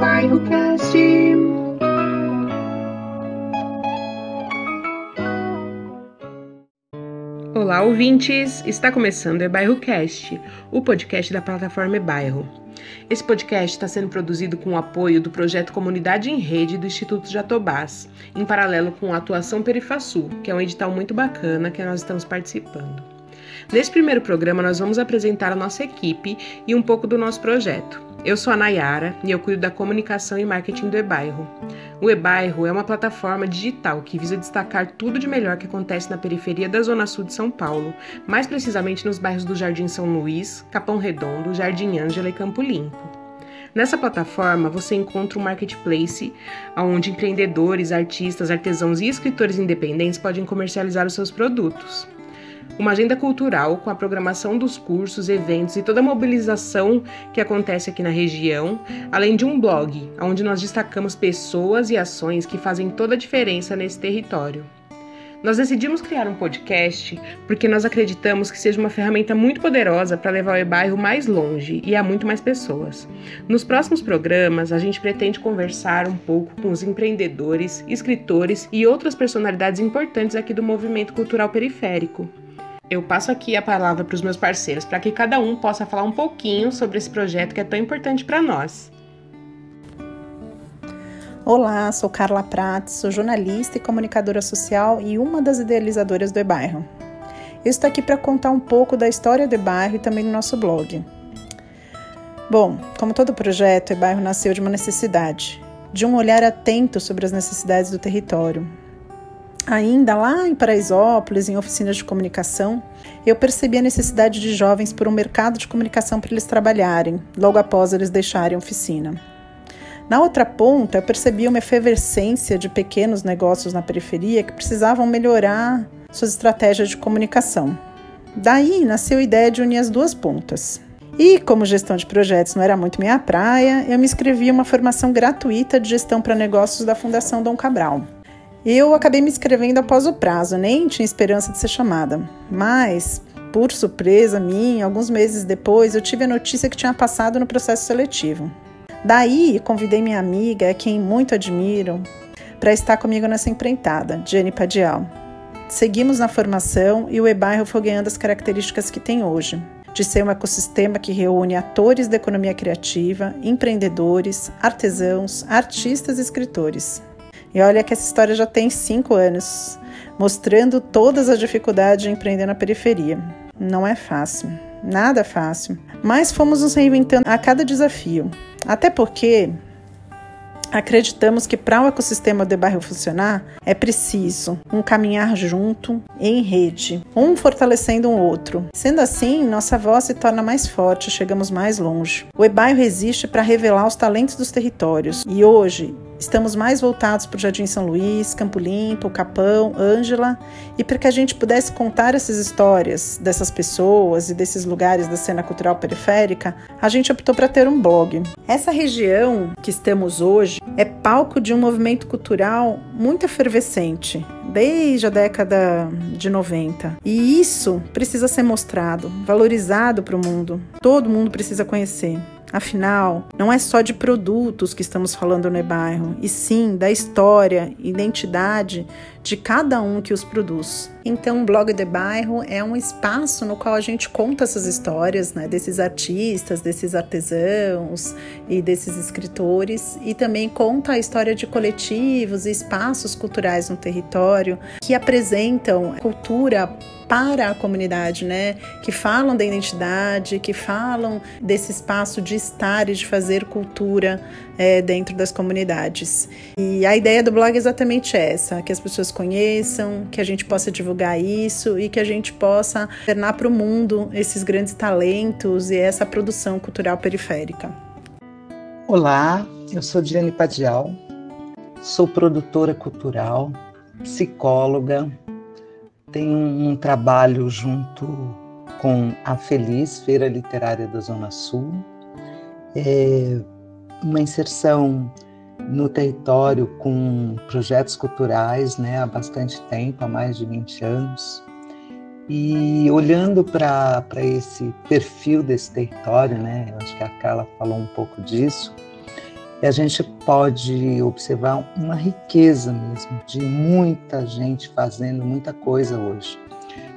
Bairro Cast. Olá, ouvintes! Está começando o Bairro Cast, o podcast da plataforma Bairro. Esse podcast está sendo produzido com o apoio do projeto Comunidade em Rede do Instituto Jatobás, em paralelo com a atuação Perifasul, que é um edital muito bacana que nós estamos participando. Nesse primeiro programa, nós vamos apresentar a nossa equipe e um pouco do nosso projeto. Eu sou a Nayara e eu cuido da comunicação e marketing do eBairro. O eBairro é uma plataforma digital que visa destacar tudo de melhor que acontece na periferia da Zona Sul de São Paulo, mais precisamente nos bairros do Jardim São Luís, Capão Redondo, Jardim Ângela e Campo Limpo. Nessa plataforma você encontra um marketplace onde empreendedores, artistas, artesãos e escritores independentes podem comercializar os seus produtos uma agenda cultural com a programação dos cursos, eventos e toda a mobilização que acontece aqui na região, além de um blog, onde nós destacamos pessoas e ações que fazem toda a diferença nesse território. Nós decidimos criar um podcast porque nós acreditamos que seja uma ferramenta muito poderosa para levar o e-bairro mais longe e a muito mais pessoas. Nos próximos programas, a gente pretende conversar um pouco com os empreendedores, escritores e outras personalidades importantes aqui do movimento cultural periférico. Eu passo aqui a palavra para os meus parceiros para que cada um possa falar um pouquinho sobre esse projeto que é tão importante para nós. Olá, sou Carla Prates, sou jornalista e comunicadora social e uma das idealizadoras do E-Bairro. Eu estou aqui para contar um pouco da história do E-Bairro e também do nosso blog. Bom, como todo projeto, o E-Bairro nasceu de uma necessidade, de um olhar atento sobre as necessidades do território, Ainda lá em Paraisópolis, em oficinas de comunicação, eu percebi a necessidade de jovens por um mercado de comunicação para eles trabalharem, logo após eles deixarem a oficina. Na outra ponta, eu percebi uma efervescência de pequenos negócios na periferia que precisavam melhorar suas estratégias de comunicação. Daí nasceu a ideia de unir as duas pontas. E, como gestão de projetos não era muito minha praia, eu me inscrevi em uma formação gratuita de gestão para negócios da Fundação Dom Cabral. Eu acabei me inscrevendo após o prazo, nem tinha esperança de ser chamada. Mas, por surpresa minha, alguns meses depois, eu tive a notícia que tinha passado no processo seletivo. Daí, convidei minha amiga, quem muito admiro, para estar comigo nessa empreitada, Jenny Padial. Seguimos na formação e o eBairro foi ganhando as características que tem hoje, de ser um ecossistema que reúne atores da economia criativa, empreendedores, artesãos, artistas e escritores. E olha que essa história já tem cinco anos, mostrando todas as dificuldades de empreender na periferia. Não é fácil, nada fácil, mas fomos nos reinventando a cada desafio. Até porque Acreditamos que para o ecossistema de bairro funcionar é preciso um caminhar junto, em rede, um fortalecendo o um outro. Sendo assim, nossa voz se torna mais forte, chegamos mais longe. O e-bairro existe para revelar os talentos dos territórios e hoje Estamos mais voltados para o Jardim São Luís, Campo Limpo, Capão, Ângela, e para que a gente pudesse contar essas histórias dessas pessoas e desses lugares da cena cultural periférica, a gente optou para ter um blog. Essa região que estamos hoje é palco de um movimento cultural muito efervescente, desde a década de 90. E isso precisa ser mostrado, valorizado para o mundo. Todo mundo precisa conhecer. Afinal, não é só de produtos que estamos falando no bairro, e sim da história, identidade de cada um que os produz. Então, o blog de bairro é um espaço no qual a gente conta essas histórias, né, desses artistas, desses artesãos e desses escritores, e também conta a história de coletivos e espaços culturais no território que apresentam cultura para a comunidade, né? Que falam da identidade, que falam desse espaço de estar e de fazer cultura é, dentro das comunidades. E a ideia do blog é exatamente essa: que as pessoas conheçam, que a gente possa divulgar isso e que a gente possa tornar para o mundo esses grandes talentos e essa produção cultural periférica. Olá, eu sou Diane Padial, sou produtora cultural, psicóloga, tem um, trabalho junto com a Feliz, Feira Literária da Zona Sul, é uma inserção no território com projetos culturais né, há bastante tempo, há mais de 20 anos. E olhando para esse perfil desse território, né, acho que a Carla falou um pouco disso, E a gente pode observar uma riqueza mesmo de muita gente fazendo muita coisa hoje.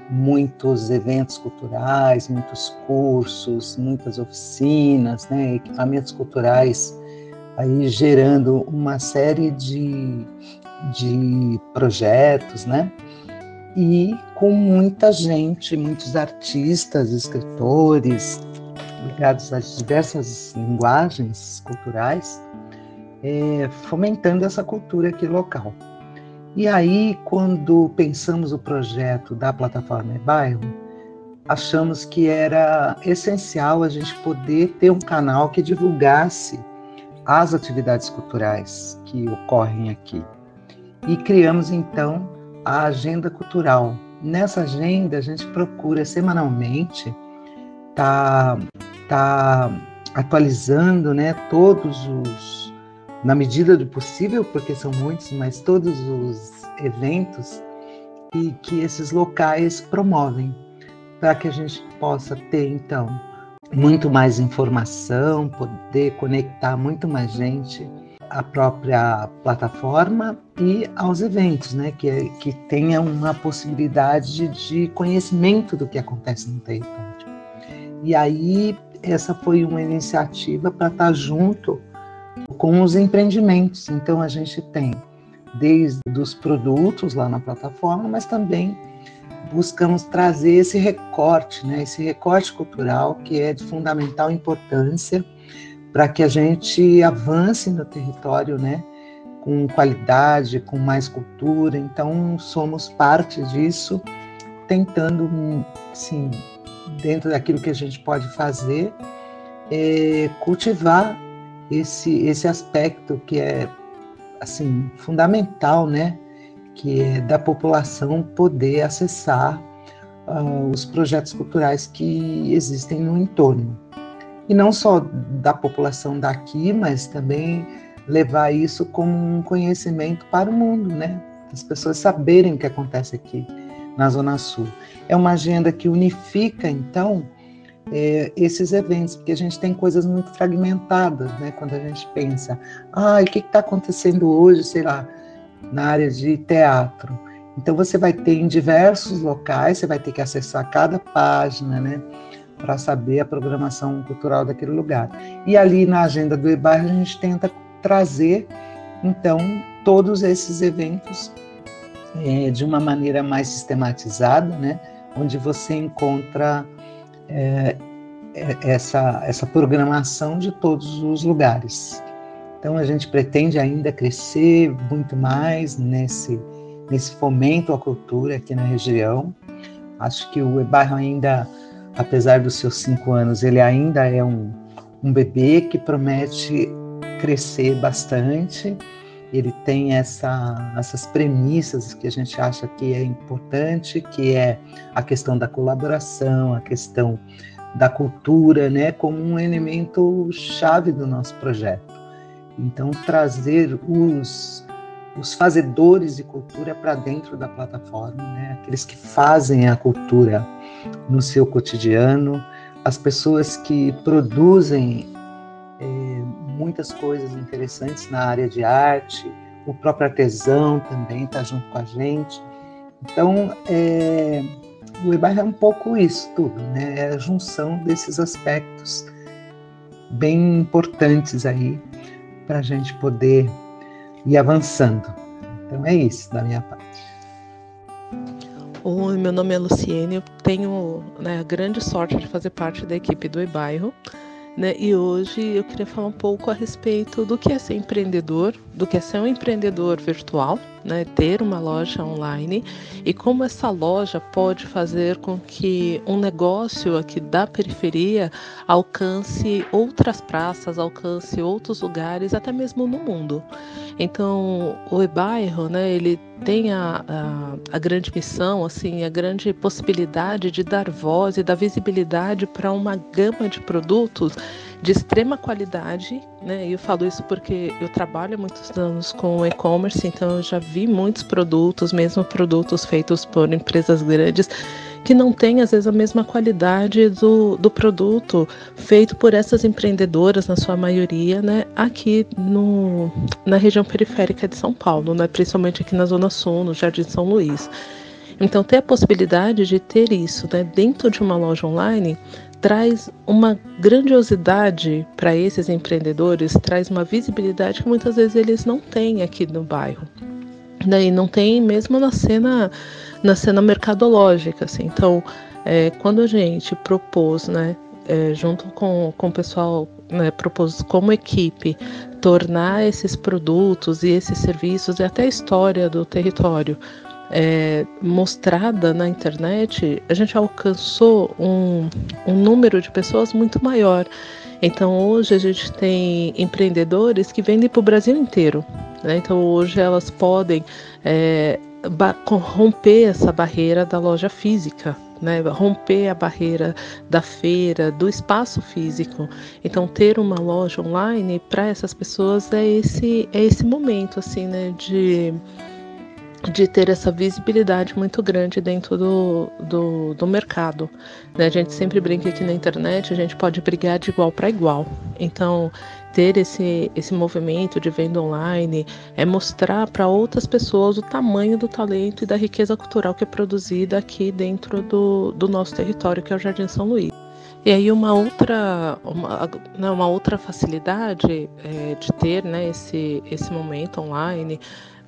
Muitos eventos culturais, muitos cursos, muitas oficinas, né, equipamentos culturais aí gerando uma série de, de projetos, né? E com muita gente, muitos artistas, escritores, ligados às diversas linguagens culturais, é, fomentando essa cultura aqui local. E aí, quando pensamos o projeto da plataforma bairro, achamos que era essencial a gente poder ter um canal que divulgasse as atividades culturais que ocorrem aqui. E criamos então a agenda cultural. Nessa agenda a gente procura semanalmente tá tá atualizando, né, todos os na medida do possível, porque são muitos, mas todos os eventos e que esses locais promovem, para que a gente possa ter então muito mais informação, poder conectar muito mais gente à própria plataforma e aos eventos, né? Que, que tenha uma possibilidade de conhecimento do que acontece no território. E aí, essa foi uma iniciativa para estar tá junto com os empreendimentos. Então, a gente tem desde os produtos lá na plataforma, mas também buscamos trazer esse recorte, né, esse recorte cultural que é de fundamental importância para que a gente avance no território, né, com qualidade, com mais cultura. Então, somos parte disso, tentando, sim, dentro daquilo que a gente pode fazer, é, cultivar esse esse aspecto que é assim fundamental, né, que é da população poder acessar uh, os projetos culturais que existem no entorno. E não só da população daqui, mas também levar isso como um conhecimento para o mundo, né? As pessoas saberem o que acontece aqui na Zona Sul. É uma agenda que unifica, então, é, esses eventos, porque a gente tem coisas muito fragmentadas, né? Quando a gente pensa, ah, o que está acontecendo hoje, sei lá, na área de teatro. Então você vai ter em diversos locais, você vai ter que acessar cada página, né, para saber a programação cultural daquele lugar. E ali na agenda do EBAR a gente tenta trazer então todos esses eventos é, de uma maneira mais sistematizada, né, onde você encontra é, é essa, essa programação de todos os lugares. Então a gente pretende ainda crescer muito mais nesse, nesse fomento à cultura aqui na região. Acho que o bairro ainda, apesar dos seus cinco anos, ele ainda é um, um bebê que promete crescer bastante. Ele tem essa, essas premissas que a gente acha que é importante, que é a questão da colaboração, a questão da cultura, né, como um elemento chave do nosso projeto. Então, trazer os, os fazedores de cultura para dentro da plataforma, né? aqueles que fazem a cultura no seu cotidiano, as pessoas que produzem muitas coisas interessantes na área de arte, o próprio artesão também está junto com a gente. Então, é, o EBAR é um pouco isso tudo, né? é a junção desses aspectos bem importantes aí para a gente poder ir avançando. Então é isso da minha parte. Oi, meu nome é Luciene, eu tenho né, a grande sorte de fazer parte da equipe do e-bairro. Né? E hoje eu queria falar um pouco a respeito do que é ser empreendedor, do que é ser um empreendedor virtual, né? ter uma loja online e como essa loja pode fazer com que um negócio aqui da periferia alcance outras praças, alcance outros lugares, até mesmo no mundo. Então, o e-bairro, né, ele tem a, a, a, grande missão, assim, a grande possibilidade de dar voz e dar visibilidade para uma gama de produtos de extrema qualidade, né? E eu falo isso porque eu trabalho há muitos anos com e-commerce, então eu já vi muitos produtos, mesmo produtos feitos por empresas grandes, que não tem às vezes a mesma qualidade do, do produto feito por essas empreendedoras, na sua maioria, né, aqui no, na região periférica de São Paulo, né, principalmente aqui na Zona Sul, no Jardim São Luís. Então, ter a possibilidade de ter isso né, dentro de uma loja online traz uma grandiosidade para esses empreendedores, traz uma visibilidade que muitas vezes eles não têm aqui no bairro. Daí não tem mesmo na cena na cena mercadológica, assim. Então, é, quando a gente propôs, né, é, junto com, com o pessoal, né, propôs como equipe tornar esses produtos e esses serviços e até a história do território é, mostrada na internet, a gente alcançou um, um número de pessoas muito maior. Então hoje a gente tem empreendedores que vendem para o Brasil inteiro. Né? Então hoje elas podem é, romper essa barreira da loja física. Né, romper a barreira da feira, do espaço físico. Então, ter uma loja online para essas pessoas é esse é esse momento assim, né, de de ter essa visibilidade muito grande dentro do, do, do mercado. Né? A gente sempre brinca aqui na internet, a gente pode brigar de igual para igual. Então, ter esse, esse movimento de venda online é mostrar para outras pessoas o tamanho do talento e da riqueza cultural que é produzida aqui dentro do, do nosso território, que é o Jardim São Luís. E aí uma outra, uma, né, uma outra facilidade é, de ter né, esse, esse momento online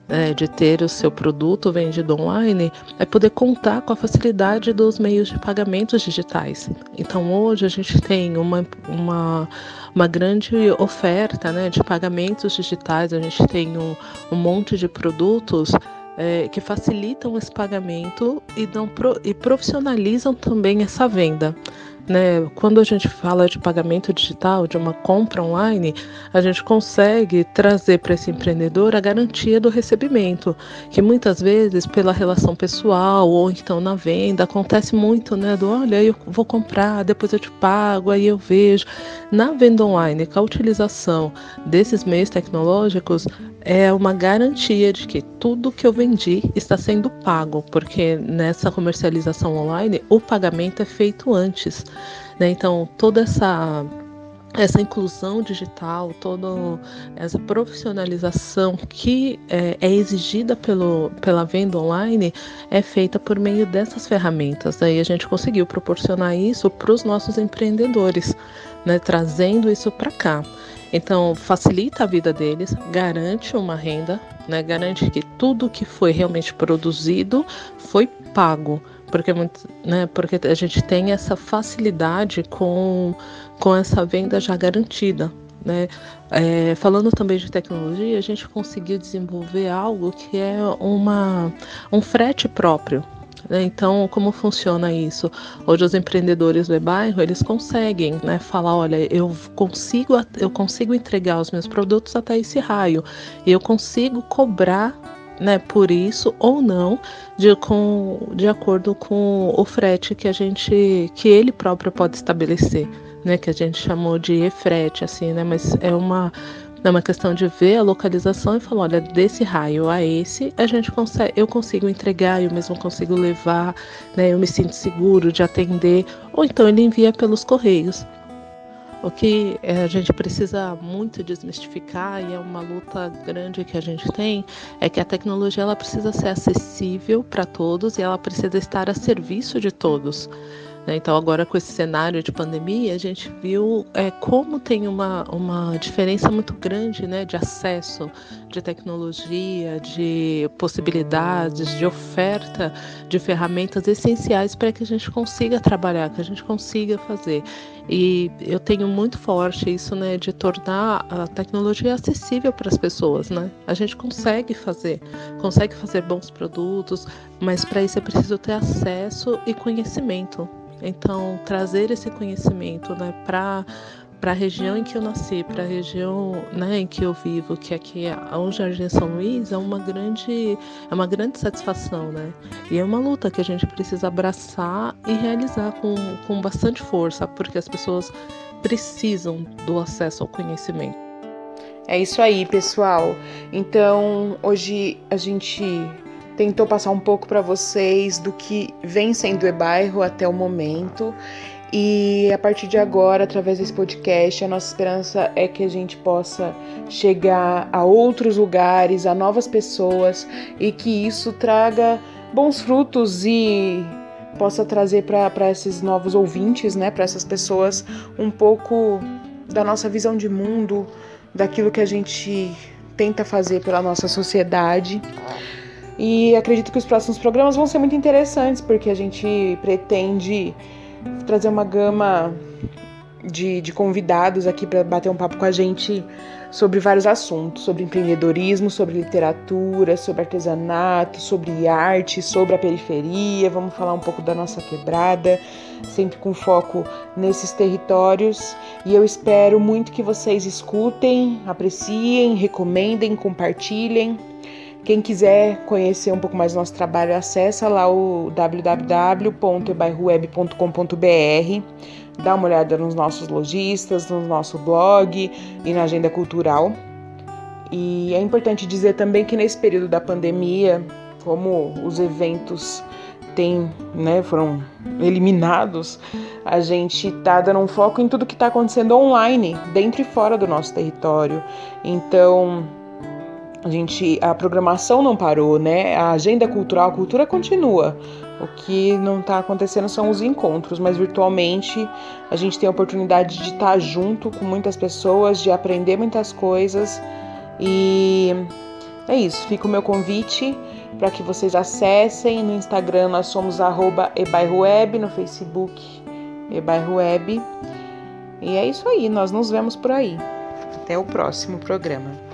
é, de ter o seu produto vendido online é poder contar com a facilidade dos meios de pagamentos digitais. Então hoje a gente tem uma, uma, uma grande oferta né, de pagamentos digitais, a gente tem um, um monte de produtos é, que facilitam esse pagamento e, não, e profissionalizam também essa venda. Né? Quando a gente fala de pagamento digital, de uma compra online, a gente consegue trazer para esse empreendedor a garantia do recebimento, que muitas vezes pela relação pessoal ou então na venda acontece muito, né? Do olha, eu vou comprar, depois eu te pago, aí eu vejo. Na venda online, com a utilização desses meios tecnológicos, é uma garantia de que tudo que eu vendi está sendo pago, porque nessa comercialização online o pagamento é feito antes. Né? Então, toda essa essa inclusão digital, toda essa profissionalização que é, é, exigida pelo, pela venda online é feita por meio dessas ferramentas. Aí a gente conseguiu proporcionar isso para os nossos empreendedores, né, trazendo isso para cá. Então, facilita a vida deles, garante uma renda, né, garante que tudo que foi realmente produzido foi pago, porque, né, porque a gente tem essa facilidade com, com essa venda já garantida. Né? É, falando também de tecnologia, a gente conseguiu desenvolver algo que é uma, um frete próprio. Né? Então, como funciona isso? Hoje os empreendedores do bairro eles conseguem, né, falar, olha, eu consigo, eu consigo entregar os meus produtos até esse raio, e eu consigo cobrar né, por isso ou não, de, com, de acordo com o frete que a gente, que ele próprio pode estabelecer, né, que a gente chamou de e-frete, assim, né, mas é uma é uma questão de ver a localização e falar, olha, desse raio a esse, a gente consegue, eu consigo entregar, eu mesmo consigo levar, né? Eu me sinto seguro de atender, ou então ele envia pelos correios. O que eh, a gente precisa muito desmistificar e é uma luta grande que a gente tem é que a tecnologia ela precisa ser acessível para todos e ela precisa estar a serviço de todos. Né? Então, agora com esse cenário de pandemia, a gente viu é, como tem uma, uma diferença muito grande né, de acesso, de tecnologia, de possibilidades, de oferta de ferramentas essenciais para que a gente consiga trabalhar, que a gente consiga fazer. E eu tenho muito forte isso né, de tornar a tecnologia acessível para as pessoas. Né? A gente consegue fazer, consegue fazer bons produtos, mas para isso é preciso ter acesso e conhecimento. Então, trazer esse conhecimento né, para para a região em que eu nasci, para a região né, em que eu vivo, que aqui é o Jardim São Luís, é uma grande, é uma grande satisfação, né? E é uma luta que a gente precisa abraçar e realizar com, com bastante força, porque as pessoas precisam do acesso ao conhecimento. É isso aí, pessoal. Então, hoje a gente tentou passar um pouco para vocês do que vem sendo o e-bairro até o momento. E a partir de agora, através desse podcast, a nossa esperança é que a gente possa chegar a outros lugares, a novas pessoas e que isso traga bons frutos e possa trazer para esses novos ouvintes, né, para essas pessoas, um pouco da nossa visão de mundo, daquilo que a gente tenta fazer pela nossa sociedade. E acredito que os próximos programas vão ser muito interessantes, porque a gente pretende trazer uma gama de, de convidados aqui para bater um papo com a gente sobre vários assuntos, sobre empreendedorismo, sobre literatura, sobre artesanato, sobre arte, sobre a periferia. Vamos falar um pouco da nossa quebrada, sempre com foco nesses territórios. E eu espero muito que vocês escutem, apreciem, recomendem, compartilhem. Quem quiser conhecer um pouco mais do nosso trabalho, acessa lá o www.ebairroweb.com.br, dá uma olhada nos nossos lojistas, no nosso blog e na agenda cultural. E é importante dizer também que nesse período da pandemia, como os eventos né, foram eliminados, a gente está dando um foco em tudo que está acontecendo online, dentro e fora do nosso território. Então, a gente a programação não parou, né? A agenda cultural, a cultura continua. O que não está acontecendo são os encontros, mas virtualmente a gente tem a oportunidade de estar junto com muitas pessoas, de aprender muitas coisas e é isso. Fica o meu convite para que vocês acessem. No Instagram nós somos @ebairroweb, no Facebook ebairroweb. E é isso aí, nós nos vemos por aí. Até o próximo programa.